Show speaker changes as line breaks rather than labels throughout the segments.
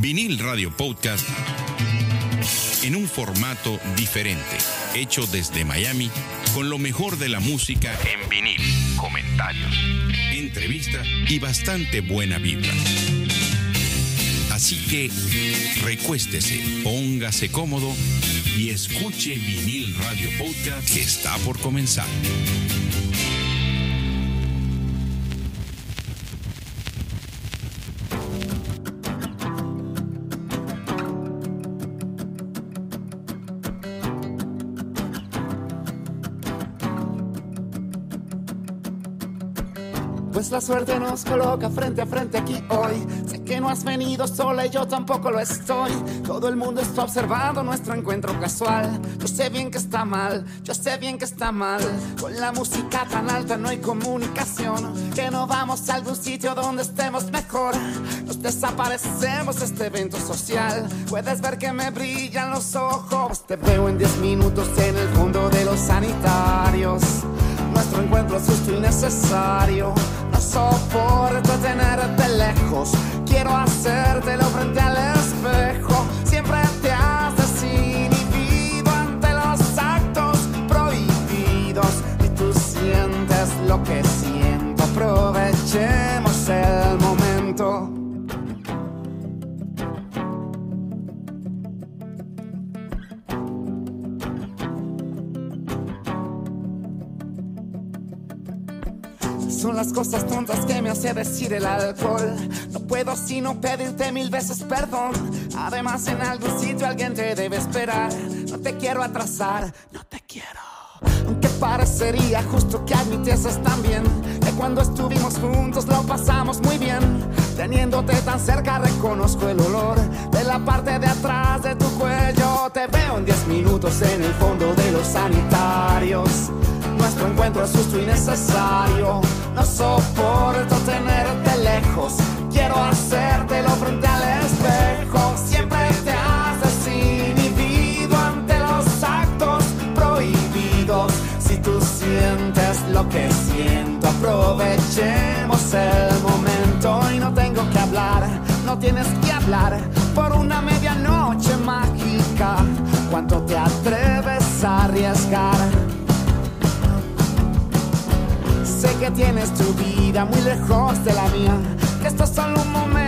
Vinil Radio Podcast en un formato diferente, hecho desde Miami con lo mejor de la música en vinil, comentarios, entrevistas y bastante buena vibra. Así que recuéstese, póngase cómodo y escuche Vinil Radio Podcast que está por comenzar.
La suerte nos coloca frente a frente aquí hoy. Sé que no has venido sola y yo tampoco lo estoy. Todo el mundo está observando nuestro encuentro casual. Yo sé bien que está mal, yo sé bien que está mal. Con la música tan alta no hay comunicación. Que no vamos a algún sitio donde estemos mejor. Nos desaparecemos de este evento social. Puedes ver que me brillan los ojos. Te veo en 10 minutos en el fondo de los sanitarios. Nuestro encuentro es justo y necesario. No soporto tenerte lejos. Quiero hacértelo frente al espejo. Siempre te has desinhibido ante los actos prohibidos. Y tú sientes lo que cosas tontas que me hace decir el alcohol. No puedo sino pedirte mil veces perdón. Además, en algún sitio alguien te debe esperar. No te quiero atrasar, no te quiero. Aunque parecería justo que admitieses también que cuando estuvimos juntos lo pasamos muy bien. Teniéndote tan cerca reconozco el olor de la parte de atrás de tu cuello. Te veo en 10 minutos en el fondo de los sanitarios. Nuestro encuentro es justo y necesario. No soporto tenerte lejos. Quiero hacértelo frente al espejo. Siempre te has desinhibido ante los actos prohibidos. Si tú sientes lo que siento, aprovechemos el momento. Y no tengo que hablar, no tienes que hablar por una medianoche mágica. ¿Cuánto te atreves a arriesgar? Sé que tienes tu vida muy lejos de la mía, que esto es solo un momento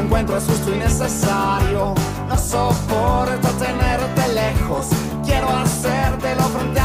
Encuentro es justo y. No soporto tenerte lejos. Quiero hacértelo frente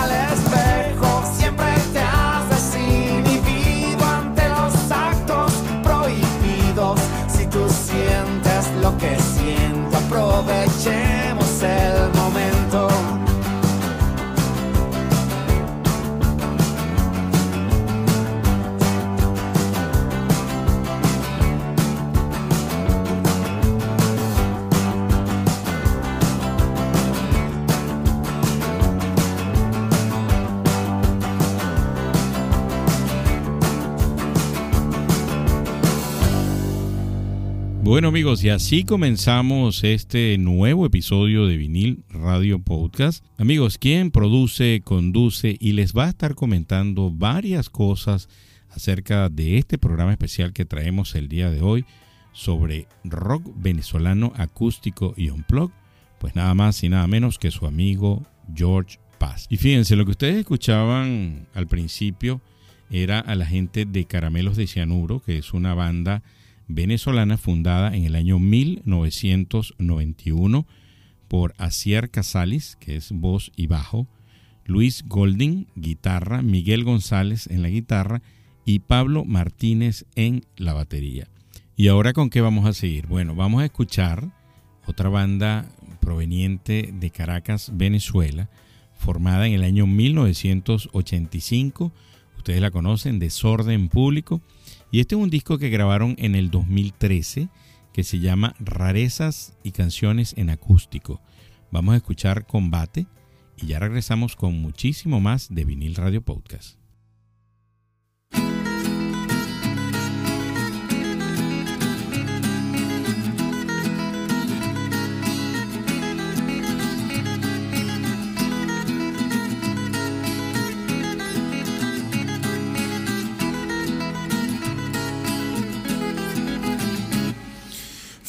Bueno amigos, y así comenzamos este nuevo episodio de Vinil Radio Podcast. Amigos, quien produce, conduce y les va a estar comentando varias cosas acerca de este programa especial que traemos el día de hoy sobre rock venezolano acústico y unplug, pues nada más y nada menos que su amigo George Paz. Y fíjense, lo que ustedes escuchaban al principio era a la gente de Caramelos de Cianuro, que es una banda venezolana fundada en el año 1991 por Asier Casales, que es voz y bajo, Luis Golding, guitarra, Miguel González en la guitarra y Pablo Martínez en la batería. ¿Y ahora con qué vamos a seguir? Bueno, vamos a escuchar otra banda proveniente de Caracas, Venezuela, formada en el año 1985. Ustedes la conocen, Desorden Público. Y este es un disco que grabaron en el 2013 que se llama Rarezas y canciones en acústico. Vamos a escuchar Combate y ya regresamos con muchísimo más de Vinil Radio Podcast.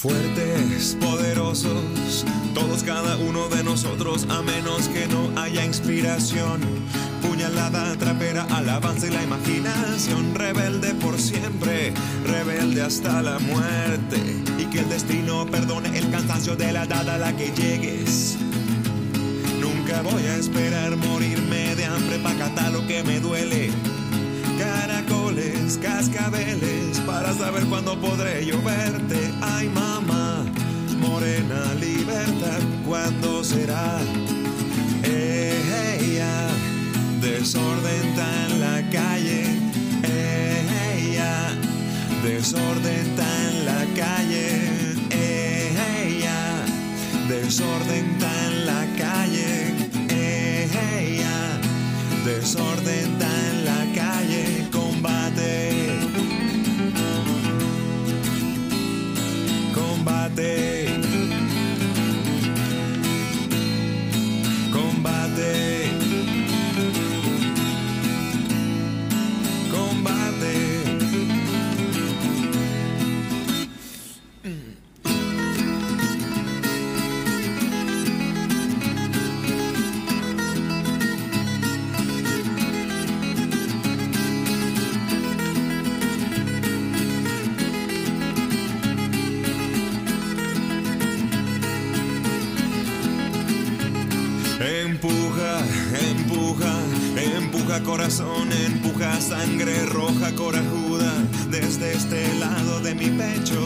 Fuertes, poderosos, todos cada uno de nosotros, a menos que no haya inspiración. Puñalada, trapera, alabanza y la imaginación. Rebelde por siempre, rebelde hasta la muerte. Y que el destino perdone el cansancio de la edad a la que llegues. Nunca voy a esperar morirme de hambre para catar lo que me duele cascabeles, para saber cuándo podré yo verte. Ay, mamá, morena libertad, ¿cuándo será? Ella, desorden en la calle. Ella, desorden en la calle. Ella, desorden en la calle. Ella, desorden en corazón, empuja sangre roja corajuda desde este lado de mi pecho.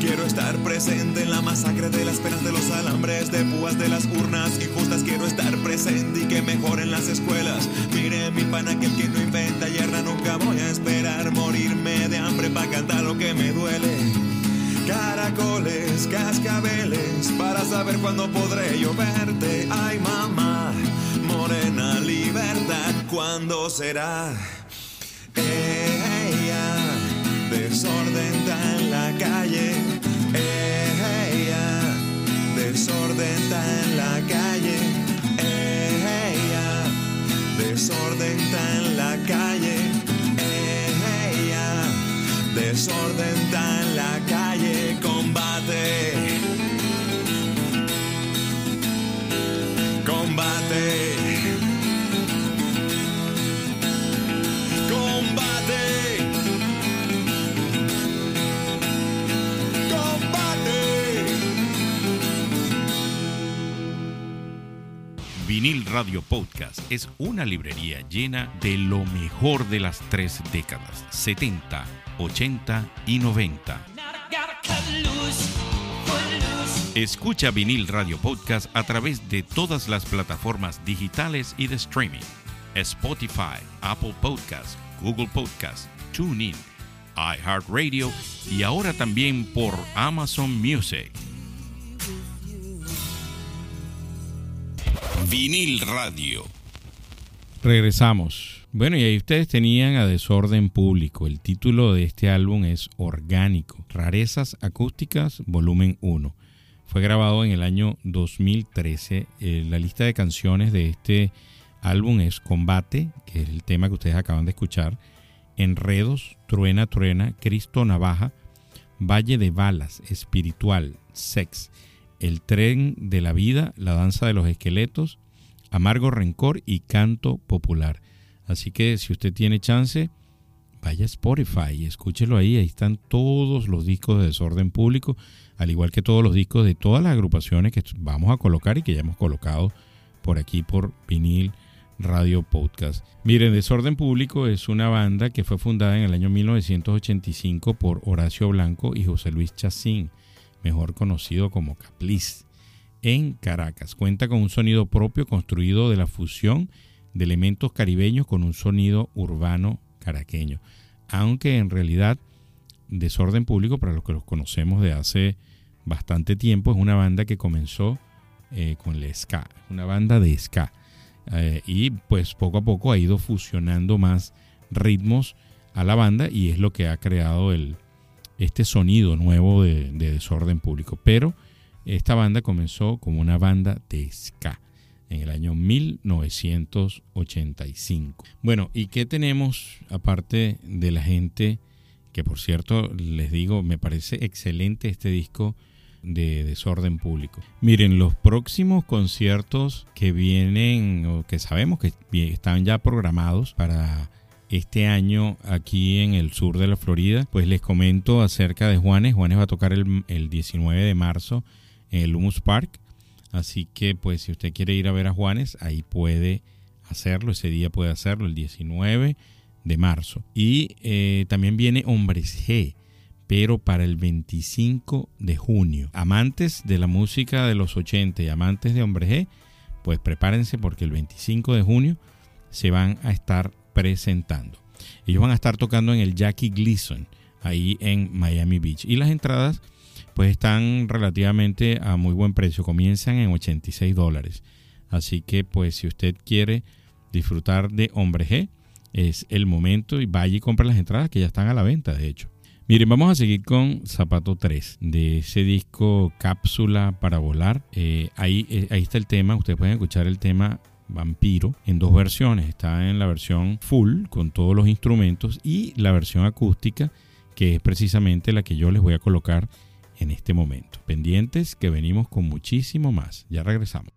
Quiero estar presente en la masacre de las penas de los alambres, de púas de las urnas injustas. Quiero estar presente y que mejoren las escuelas. Mire mi pana que el que no inventa hierra nunca voy a esperar morirme de hambre para cantar lo que me duele. Caracoles, cascabeles, para saber cuándo podré yo verte. Ay, mamá, morena libertad, ¿cuándo será? Ella, desorden en la calle. Ella, desorden en la calle. Ella, desorden en la calle. Ella, desorden en la calle. Combate.
Vinil Radio Podcast es una librería llena de lo mejor de las tres décadas, 70, 80 y 90. Escucha Vinil Radio Podcast a través de todas las plataformas digitales y de streaming. Spotify, Apple Podcast, Google Podcast, TuneIn, iHeartRadio y ahora también por Amazon Music. Vinil Radio. Regresamos. Bueno, y ahí ustedes tenían a Desorden Público. El título de este álbum es Orgánico. Rarezas Acústicas, volumen 1. Fue grabado en el año 2013. Eh, la lista de canciones de este álbum es Combate, que es el tema que ustedes acaban de escuchar. Enredos, Truena, Truena, Cristo Navaja, Valle de Balas, Espiritual, Sex, El Tren de la Vida, La Danza de los Esqueletos, Amargo Rencor y Canto Popular. Así que si usted tiene chance, vaya a Spotify y escúchelo ahí. Ahí están todos los discos de Desorden Público, al igual que todos los discos de todas las agrupaciones que vamos a colocar y que ya hemos colocado por aquí por vinil Radio Podcast. Miren, Desorden Público es una banda que fue fundada en el año 1985 por Horacio Blanco y José Luis Chacín, mejor conocido como Capliz, en Caracas. Cuenta con un sonido propio construido de la fusión de elementos caribeños con un sonido urbano caraqueño. aunque en realidad Desorden Público, para los que los conocemos de hace bastante tiempo, es una banda que comenzó eh, con el ska, una banda de ska. Eh, y pues poco a poco ha ido fusionando más ritmos a la banda y es lo que ha creado el, este sonido nuevo de, de desorden público. Pero esta banda comenzó como una banda de ska en el año 1985. Bueno, ¿y qué tenemos aparte de la gente que por cierto les digo, me parece excelente este disco de desorden público. Miren, los próximos conciertos que vienen o que sabemos que están ya programados para este año aquí en el sur de la Florida, pues les comento acerca de Juanes. Juanes va a tocar el, el 19 de marzo en el Humus Park. Así que pues si usted quiere ir a ver a Juanes, ahí puede hacerlo. Ese día puede hacerlo, el 19 de marzo. Y eh, también viene Hombres G, pero para el 25 de junio. Amantes de la música de los 80 y amantes de Hombres G, pues prepárense porque el 25 de junio se van a estar presentando. Ellos van a estar tocando en el Jackie Gleason, ahí en Miami Beach. Y las entradas pues están relativamente a muy buen precio, comienzan en 86 dólares. Así que pues si usted quiere disfrutar de Hombre G, es el momento y vaya y compra las entradas que ya están a la venta, de hecho. Miren, vamos a seguir con Zapato 3, de ese disco Cápsula para Volar. Eh, ahí, eh, ahí está el tema, ustedes pueden escuchar el tema Vampiro en dos versiones. Está en la versión full con todos los instrumentos y la versión acústica, que es precisamente la que yo les voy a colocar en este momento. Pendientes que venimos con muchísimo más. Ya regresamos.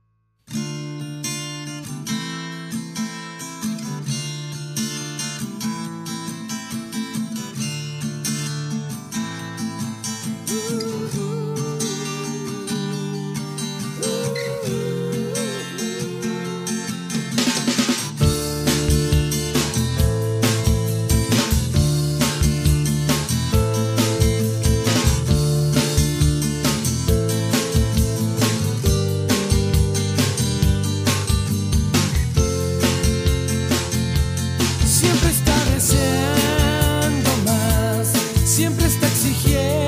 Yeah.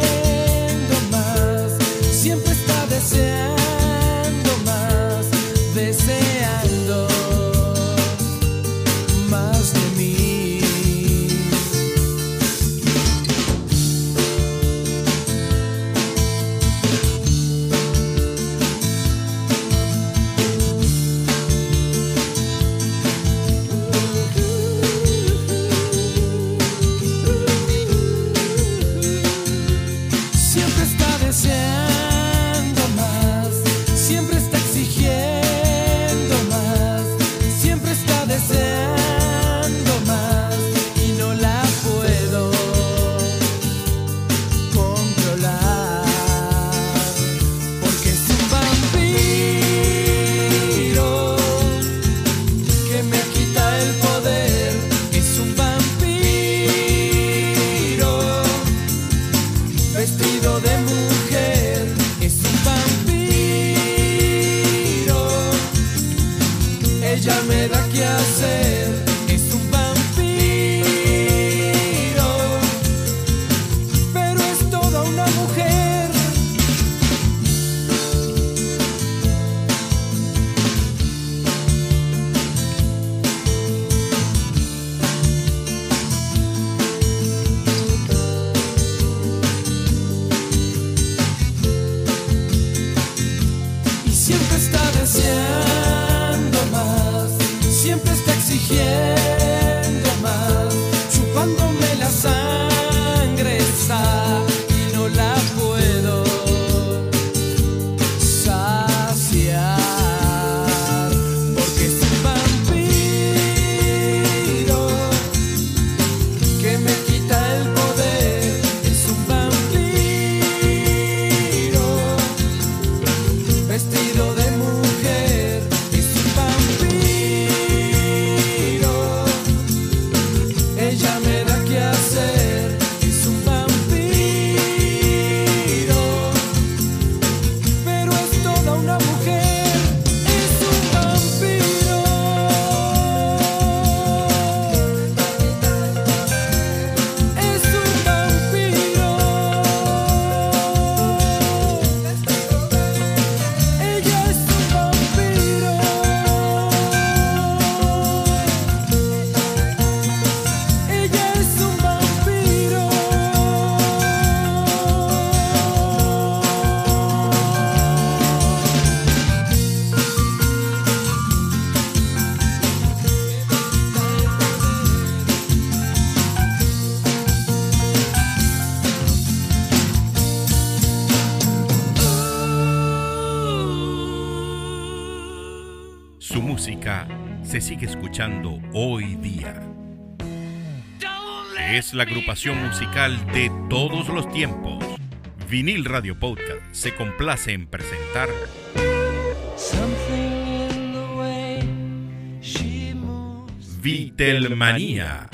Escuchando hoy día. Es la agrupación musical de todos los tiempos. Vinil Radio Podcast se complace en presentar Vitelmanía.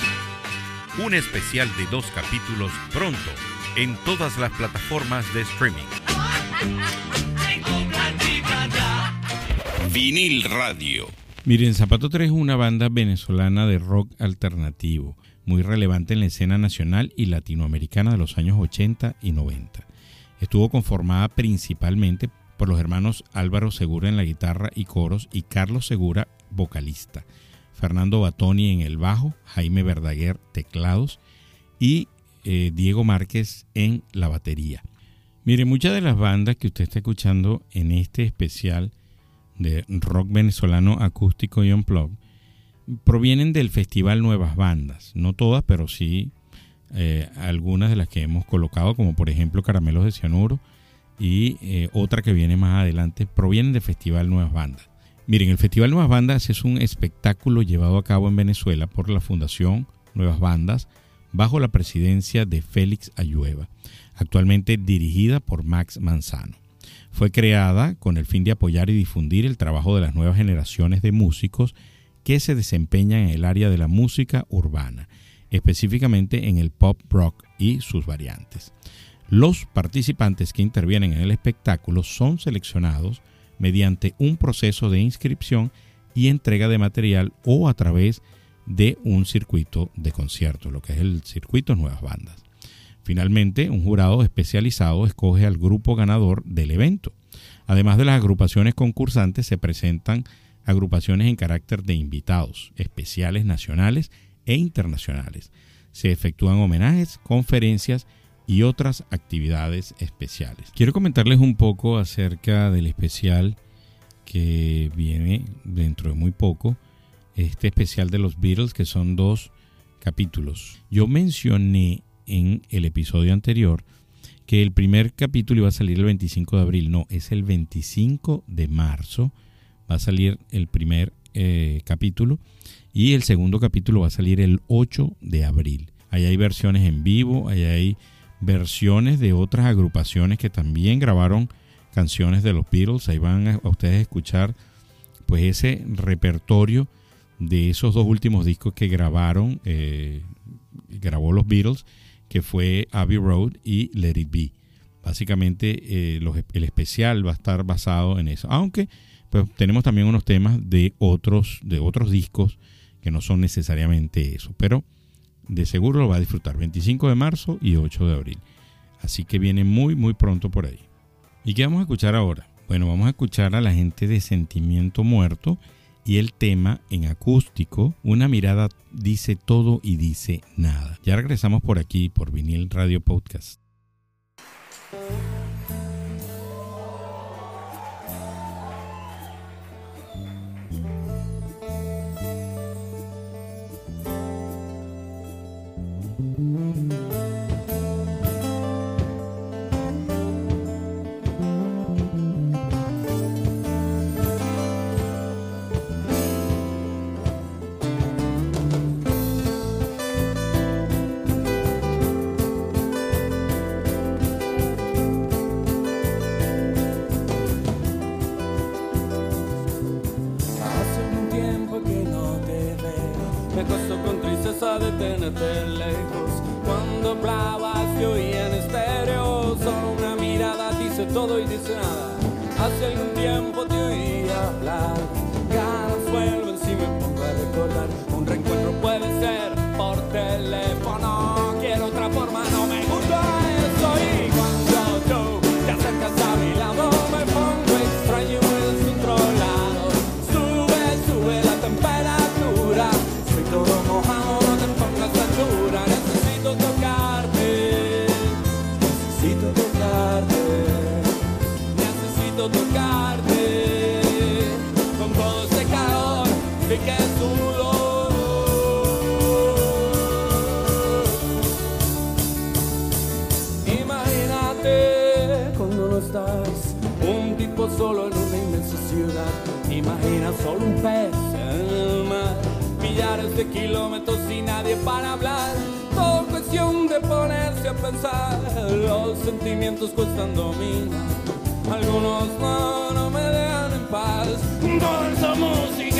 Un especial de dos capítulos pronto en todas las plataformas de streaming. Vinil Radio. Miren, Zapato 3 es una banda venezolana de rock alternativo, muy relevante en la escena nacional y latinoamericana de los años 80 y 90. Estuvo conformada principalmente por los hermanos Álvaro Segura en la guitarra y coros y Carlos Segura, vocalista, Fernando Batoni en el bajo, Jaime Verdaguer teclados y eh, Diego Márquez en la batería. Mire, muchas de las bandas que usted está escuchando en este especial de rock venezolano acústico y unplugged provienen del festival Nuevas Bandas. No todas, pero sí eh, algunas de las que hemos colocado, como por ejemplo Caramelos de Cianuro y eh, otra que viene más adelante, provienen del festival Nuevas Bandas. Miren, el Festival Nuevas Bandas es un espectáculo llevado a cabo en Venezuela por la Fundación Nuevas Bandas bajo la presidencia de Félix Ayueva, actualmente dirigida por Max Manzano. Fue creada con el fin de apoyar y difundir el trabajo de las nuevas generaciones de músicos que se desempeñan en el área de la música urbana, específicamente en el pop rock y sus variantes. Los participantes que intervienen en el espectáculo son seleccionados mediante un proceso de inscripción y entrega de material o a través de un circuito de conciertos, lo que es el circuito Nuevas Bandas. Finalmente, un jurado especializado escoge al grupo ganador del evento. Además de las agrupaciones concursantes, se presentan agrupaciones en carácter de invitados, especiales nacionales e internacionales. Se efectúan homenajes, conferencias y otras actividades especiales. Quiero comentarles un poco acerca del especial que viene dentro de muy poco este especial de los Beatles, que son dos capítulos. Yo mencioné en el episodio anterior que el primer capítulo iba a salir el 25 de abril. No, es el 25 de marzo. Va a salir el primer eh, capítulo y el segundo capítulo va a salir el 8 de abril. Ahí hay versiones en vivo, ahí hay versiones de otras agrupaciones que también grabaron canciones de los Beatles. Ahí van a, ustedes a escuchar pues ese repertorio de esos dos últimos discos que grabaron, eh, grabó los Beatles, que fue Abbey Road y Let It Be. Básicamente eh, el especial va a estar basado en eso. Aunque pues, tenemos también unos temas de otros, de otros discos que no son necesariamente eso. Pero de seguro lo va a disfrutar 25 de marzo y 8 de abril. Así que viene muy, muy pronto por ahí. ¿Y qué vamos a escuchar ahora? Bueno, vamos a escuchar a la gente de Sentimiento Muerto y el tema en acústico, una mirada dice todo y dice nada. Ya regresamos por aquí, por Vinil Radio Podcast.
Momentos y nadie para hablar. Todo cuestión de ponerse a pensar. Los sentimientos cuestan dominar. Algunos no, no me dejan en paz. Esa música.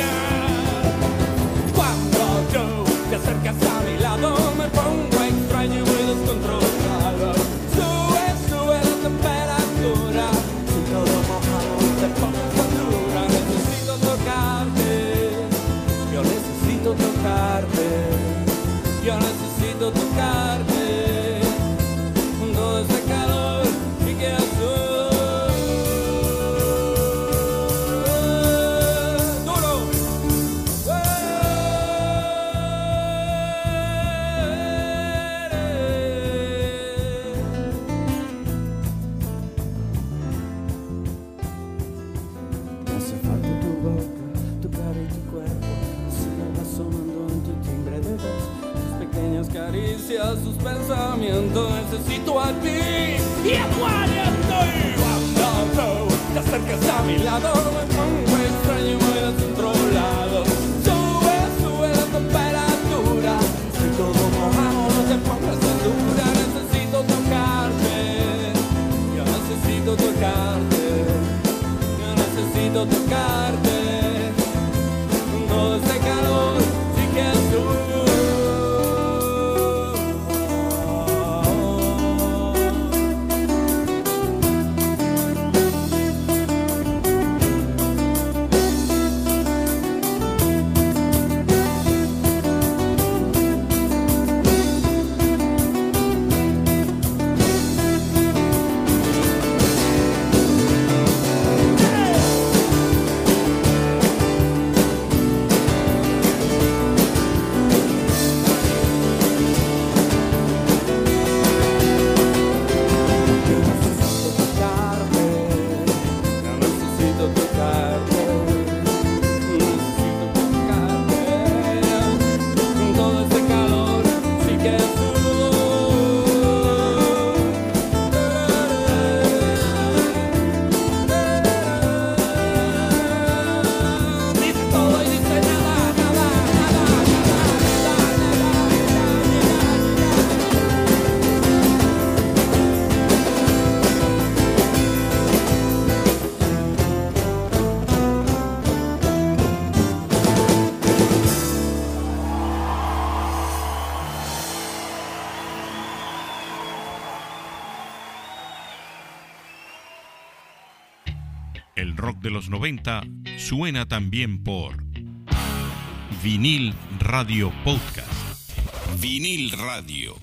90 suena también por Vinil Radio Podcast. Vinil Radio.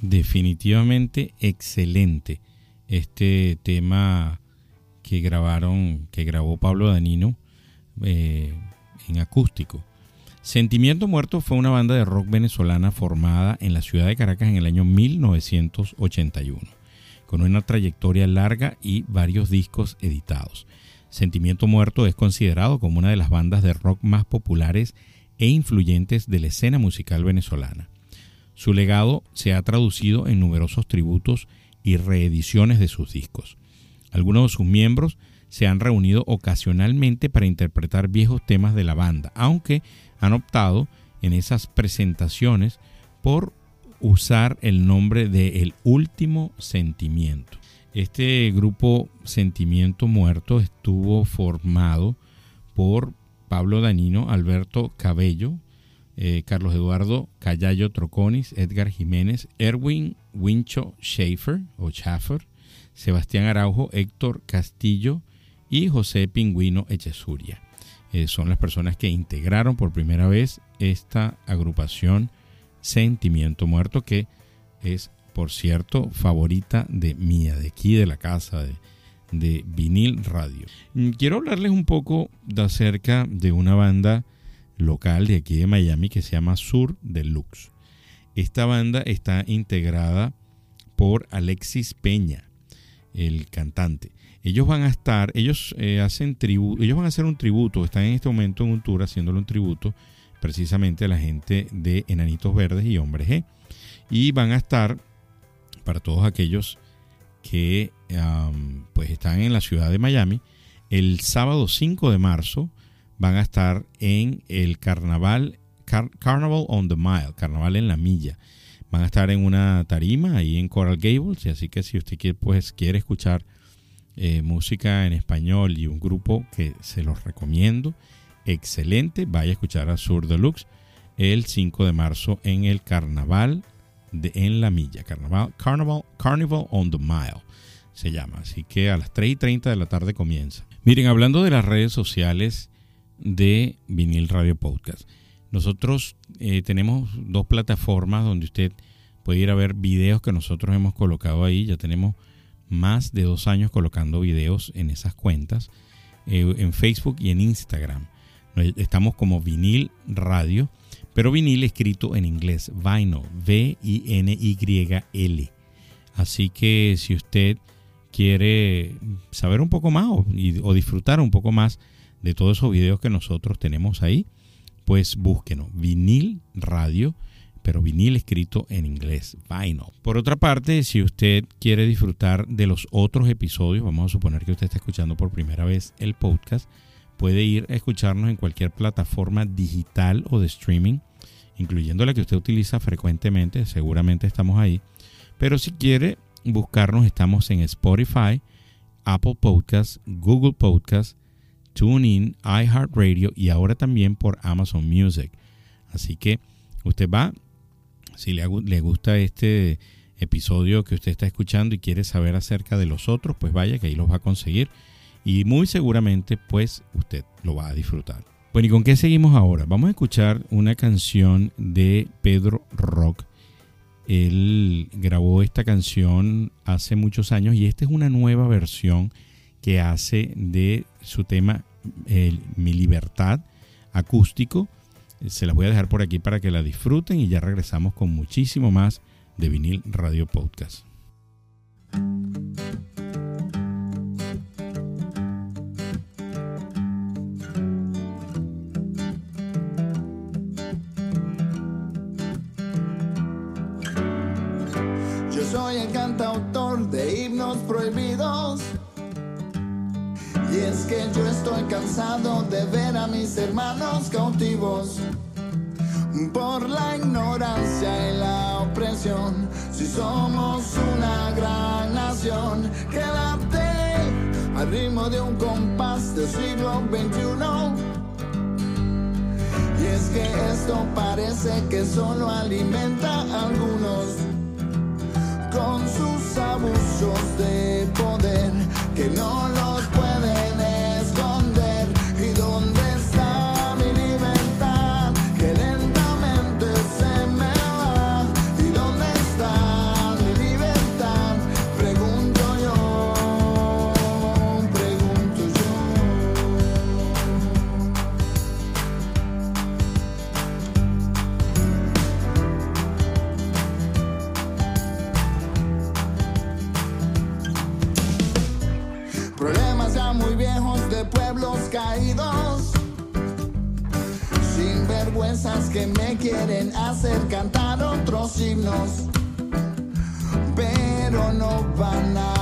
Definitivamente excelente este tema que grabaron, que grabó Pablo Danino eh, en acústico. Sentimiento Muerto fue una banda de rock venezolana formada en la ciudad de Caracas en el año 1981 con una trayectoria larga y varios discos editados. Sentimiento Muerto es considerado como una de las bandas de rock más populares e influyentes de la escena musical venezolana. Su legado se ha traducido en numerosos tributos y reediciones de sus discos. Algunos de sus miembros se han reunido ocasionalmente para interpretar viejos temas de la banda, aunque han optado en esas presentaciones por usar el nombre de El Último Sentimiento. Este grupo Sentimiento Muerto estuvo formado por Pablo Danino, Alberto Cabello, eh, Carlos Eduardo Callayo Troconis, Edgar Jiménez, Erwin Wincho Schaefer o Schaffer, Sebastián Araujo, Héctor Castillo y José Pingüino Echesuria. Eh, son las personas que integraron por primera vez esta agrupación Sentimiento Muerto, que es, por cierto, favorita de mía, de aquí de la casa de, de Vinil Radio. Mm, Quiero hablarles un poco de acerca de una banda local de aquí de Miami que se llama Sur Deluxe. Esta banda está integrada por Alexis Peña, el cantante. Ellos van a estar, ellos eh, hacen tributo, ellos van a hacer un tributo, están en este momento en un tour haciéndole un tributo precisamente a la gente de Enanitos Verdes y Hombre G. Y van a estar para todos aquellos que pues están en la ciudad de Miami. El sábado 5 de marzo van a estar en el Carnaval Carnival on the Mile, Carnaval en la Milla. Van a estar en una tarima ahí en Coral Gables, y así que si usted quiere, pues, quiere escuchar eh, música en español y un grupo que se los recomiendo, excelente, vaya a escuchar a Sur Deluxe el 5 de marzo en el Carnaval de, en la Milla, Carnaval, Carnival, Carnival on the Mile se llama, así que a las 3 y 30 de la tarde comienza. Miren, hablando de las redes sociales de Vinil Radio Podcast, nosotros eh, tenemos dos plataformas donde usted puede ir a ver videos que nosotros hemos colocado ahí, ya tenemos más de dos años colocando videos en esas cuentas, eh, en Facebook y en Instagram. Estamos como vinil radio, pero vinil escrito en inglés, vinyl, V-I-N-Y-L. Así que si usted quiere saber un poco más o, disfrutar un poco más de todos esos videos que nosotros tenemos ahí, pues búsquenos, vinil radio pero vinil escrito en inglés, vinyl. Por otra parte, si usted quiere disfrutar de los otros episodios, vamos a suponer que usted está escuchando por primera vez el podcast, puede ir a escucharnos en cualquier plataforma digital o de streaming, incluyendo la que usted utiliza frecuentemente, seguramente estamos ahí. Pero si quiere buscarnos, estamos en Spotify, Apple Podcasts, Google Podcasts, TuneIn, iHeartRadio y ahora también por Amazon Music. Así que usted va, si le, le gusta este episodio que usted está escuchando y quiere saber acerca de los otros, pues vaya que ahí los va a conseguir y muy seguramente pues usted lo va a disfrutar. Bueno, ¿y con qué seguimos ahora? Vamos a escuchar una canción de Pedro Rock. Él grabó esta canción hace muchos años y esta es una nueva versión que hace de su tema Mi Libertad acústico se las voy a dejar por aquí para que la disfruten y ya regresamos con muchísimo más de vinil Radio Podcast.
Soy el cantautor de himnos prohibidos y es que yo estoy cansado de ver a mis hermanos cautivos por la ignorancia y la opresión. Si somos una gran nación que late al ritmo de un compás del siglo XXI. Y es que esto parece que solo alimenta a algunos con sus abusos de poder que no los pueden caídos. Sin vergüenzas que me quieren hacer cantar otros himnos. Pero no van a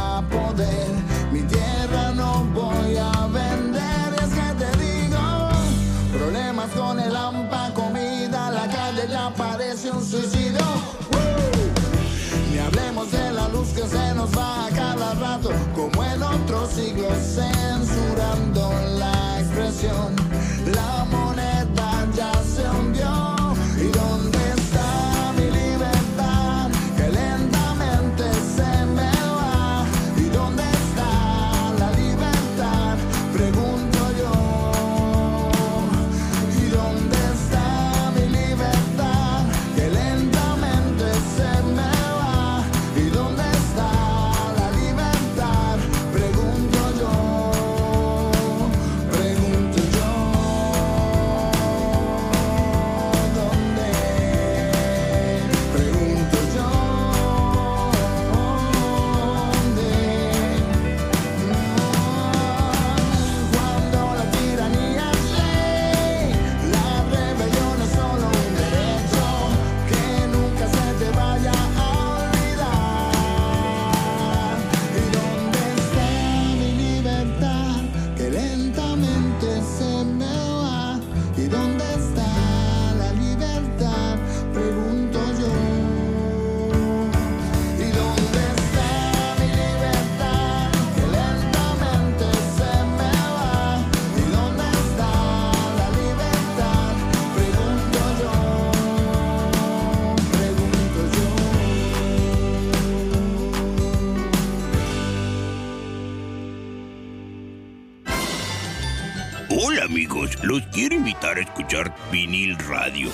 escuchar vinil radio.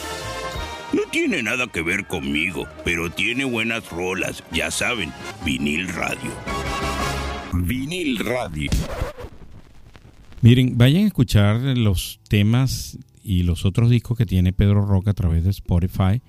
No tiene nada que ver conmigo, pero tiene buenas rolas, ya saben, vinil radio. Vinil radio.
Miren, vayan a escuchar los temas y los otros discos que tiene Pedro Roca a través de Spotify.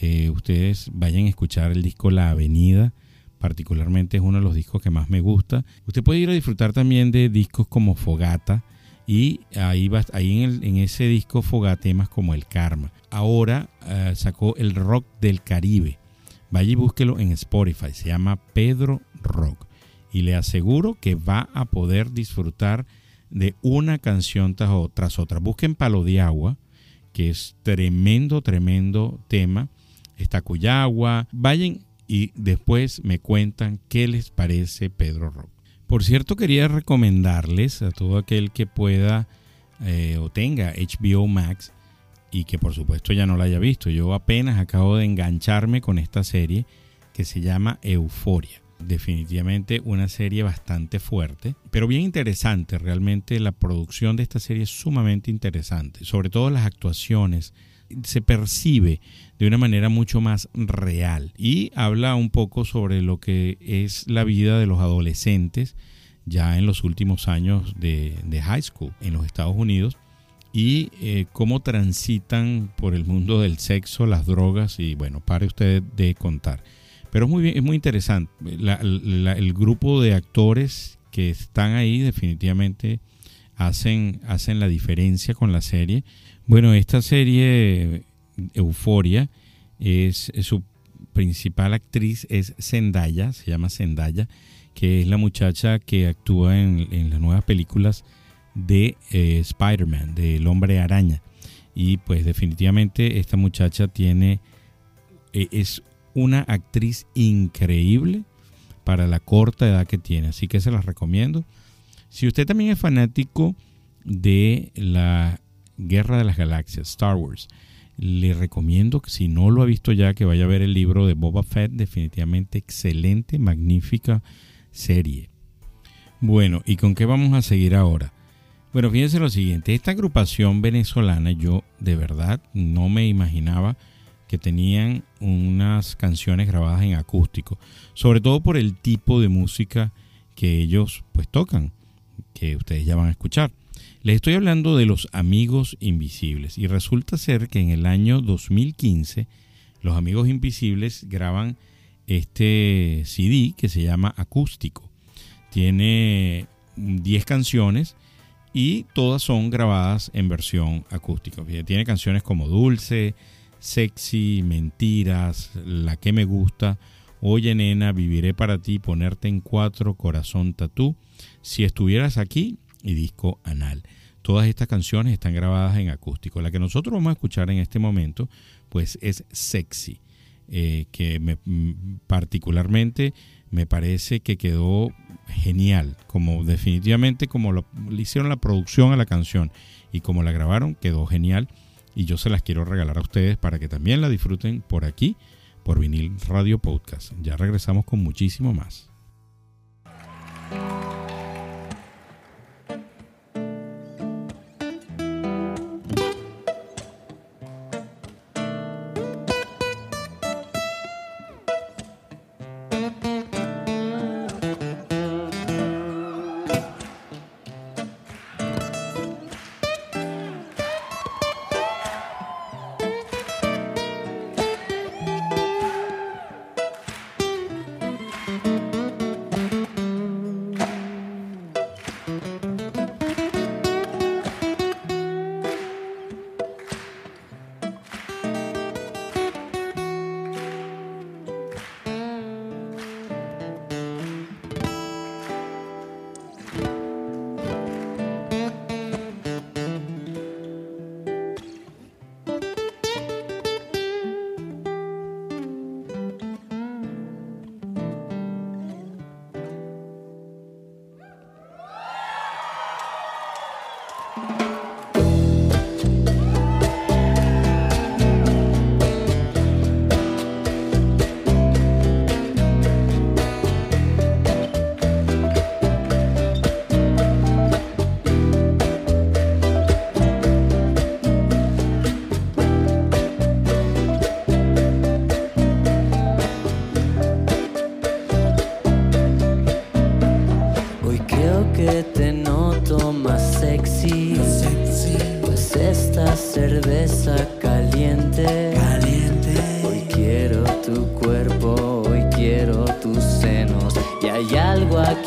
Eh, ustedes vayan a escuchar el disco La Avenida, particularmente es uno de los discos que más me gusta. Usted puede ir a disfrutar también de discos como Fogata y ahí, va, ahí en, ese disco Fogata temas como El Karma. Ahora eh, sacó el Rock del Caribe. Vaya y búsquelo en Spotify, se llama Pedro Rock. Y le aseguro que va a poder disfrutar de una canción tras otra. Busquen Palo de Agua, que es tremendo, tremendo tema. Está Cuyagua. Vayan y después me cuentan qué les parece Pedro Rock. Por cierto, quería recomendarles a todo aquel que pueda eh, o tenga HBO Max y que por supuesto ya no la haya visto. Yo apenas acabo de engancharme con esta serie que se llama Euforia. Definitivamente una serie bastante fuerte, pero bien interesante. Realmente la producción de esta serie es sumamente interesante, sobre todo las actuaciones. Se percibe de una manera mucho más real y habla un poco sobre lo que es la vida de los adolescentes ya en los últimos años de, high school en los Estados Unidos y eh, cómo transitan por el mundo del sexo, las drogas y bueno, pare usted de contar. Pero es muy, es muy interesante. el grupo de actores que están ahí definitivamente hacen, hacen la diferencia con la serie. Bueno, esta serie Euforia es, su principal actriz es Zendaya, se llama Zendaya, que es la muchacha que actúa en, las nuevas películas de eh, Spider-Man, del hombre araña. Y pues definitivamente esta muchacha tiene, e, es una actriz increíble para la corta edad que tiene. Así que se las recomiendo. Si usted también es fanático de la Guerra de las Galaxias, Star Wars, le recomiendo que si no lo ha visto ya, que vaya a ver el libro de Boba Fett. Definitivamente excelente, magnífica serie. Bueno, ¿y con qué vamos a seguir ahora? Bueno, fíjense lo siguiente, esta agrupación venezolana yo de verdad no me imaginaba que tenían unas canciones grabadas en acústico, sobre todo por el tipo de música que ellos pues tocan, que ustedes ya van a escuchar. Les estoy hablando de los Amigos Invisibles y resulta ser que en el año 2015 los Amigos Invisibles graban este CD que se llama Acústico. Tiene 10 canciones y todas son grabadas en versión acústica. Tiene canciones como Dulce, sexy, mentiras, la que me gusta, oye nena, viviré para ti, ponerte en cuatro, corazón tatú, si estuvieras aquí y disco anal. Todas estas canciones están grabadas en acústico. La que nosotros vamos a escuchar en este momento, pues es sexy, eh, que me, mm, particularmente me parece que quedó genial, como definitivamente como le hicieron la producción a la canción y como la grabaron, quedó genial y yo se las quiero regalar a ustedes para que también la disfruten por aquí, por Vinil Radio Podcast. Ya regresamos con muchísimo más.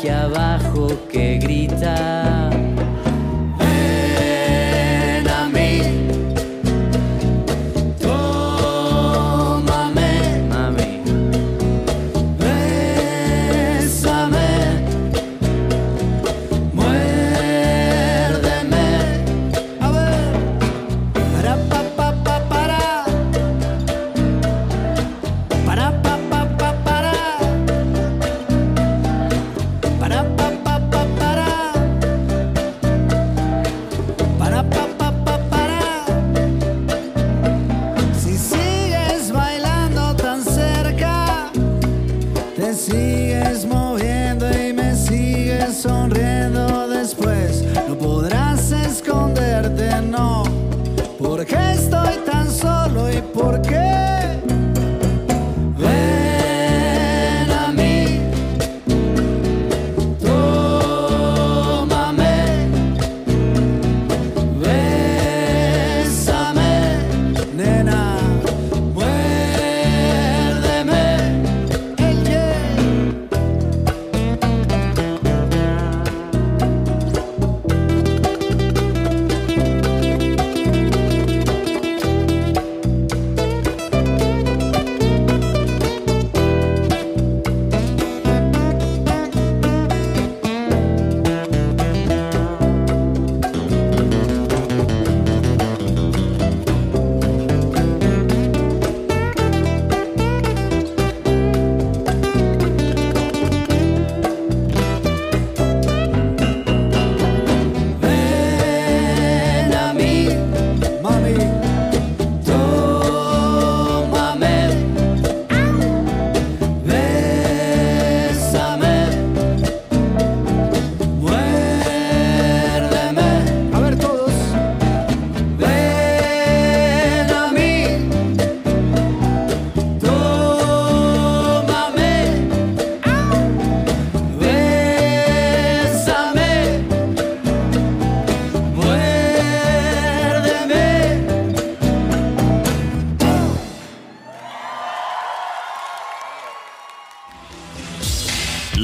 Aquí abajo que grita.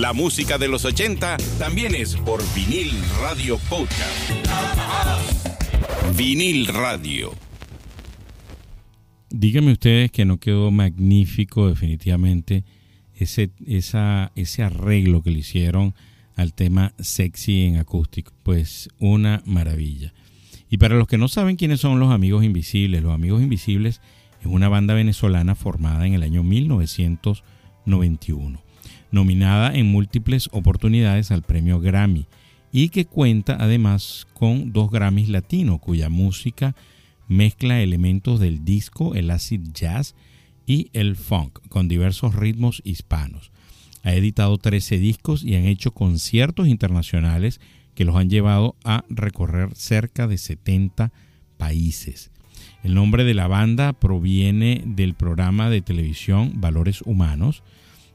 La música de los 80 también es por vinil radio podcast. Vinil radio.
Díganme ustedes que no quedó magnífico definitivamente ese, ese arreglo que le hicieron al tema sexy en acústico. Pues una maravilla. Y para los que no saben quiénes son los Amigos Invisibles, los Amigos Invisibles es una banda venezolana formada en el año 1991, nominada en múltiples oportunidades al premio Grammy y que cuenta además con dos Grammys latinos cuya música mezcla elementos del disco, el acid jazz y el funk con diversos ritmos hispanos. Ha editado 13 discos y han hecho conciertos internacionales que los han llevado a recorrer cerca de 70 países. El nombre de la banda proviene del programa de televisión Valores Humanos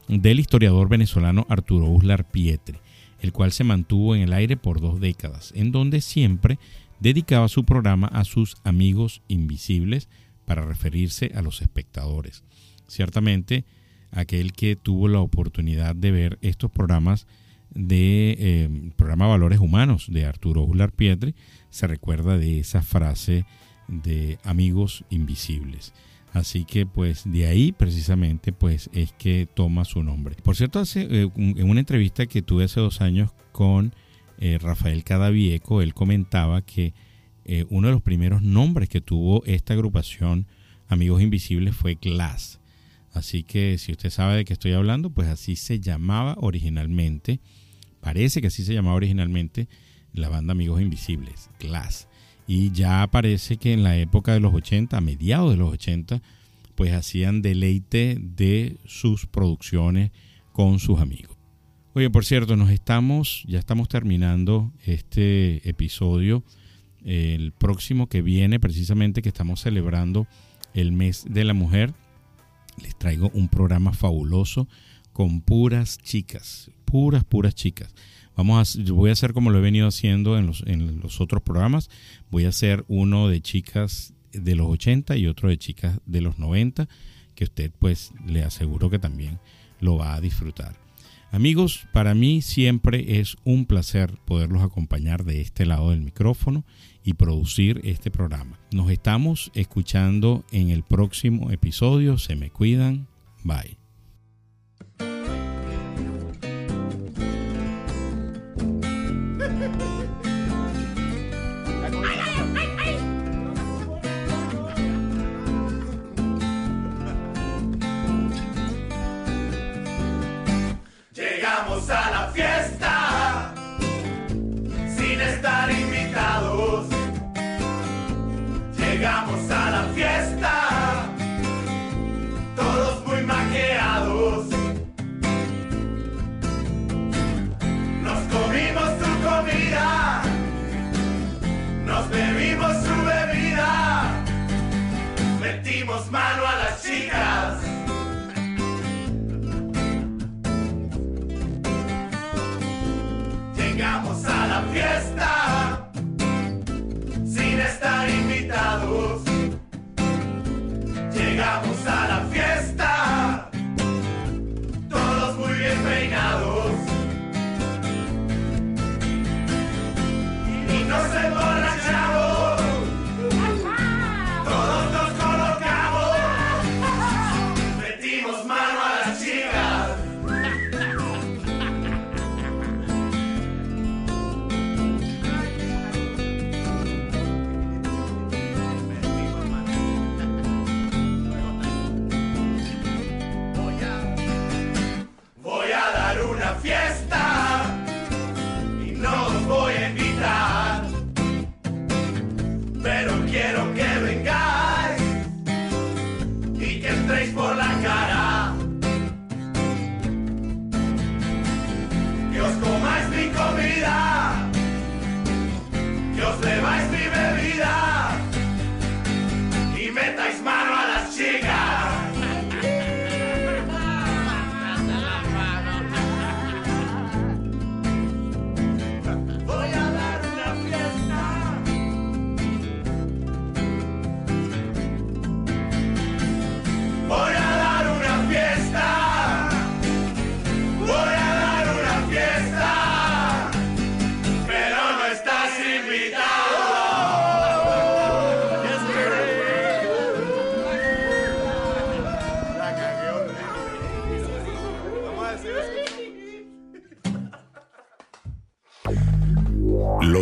del historiador venezolano Arturo Uslar Pietri, el cual se mantuvo en el aire por dos décadas, en donde siempre dedicaba su programa a sus amigos invisibles para referirse a los espectadores. Ciertamente, aquel que tuvo la oportunidad de ver estos programas de eh, programa Valores Humanos de Arturo Ular Pietri se recuerda de esa frase de amigos invisibles. Así que pues de ahí precisamente pues es que toma su nombre. Por cierto, hace, eh, en una entrevista que tuve hace dos años con eh, Rafael Cadavieco, él comentaba que eh, uno de los primeros nombres que tuvo esta agrupación Amigos Invisibles fue Glass. Así que si usted sabe de qué estoy hablando, pues así se llamaba originalmente. Parece que así se llamaba originalmente la banda Amigos Invisibles, Glass. Y ya parece que en la época de los 80, a mediados de los 80, pues hacían deleite de sus producciones con sus amigos. Oye, por cierto, nos estamos, ya estamos terminando este episodio. El próximo que viene, precisamente que estamos celebrando el mes de la mujer, les traigo un programa fabuloso con puras chicas, puras, puras chicas. Vamos a, voy a hacer como lo he venido haciendo en los, en los otros programas. Voy a hacer uno de chicas de los 80 y otro de chicas de los 90, que usted pues le aseguro que también lo va a disfrutar.
Amigos, para mí siempre es un placer poderlos acompañar de este lado del micrófono y producir este programa. Nos estamos escuchando en el próximo episodio. Se me cuidan. Bye.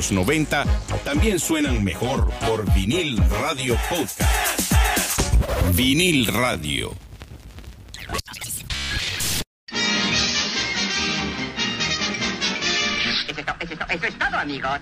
los 90 también suenan mejor por Vinil Radio Podcast. Vinil Radio.
Eso es, todo, eso es todo, amigos.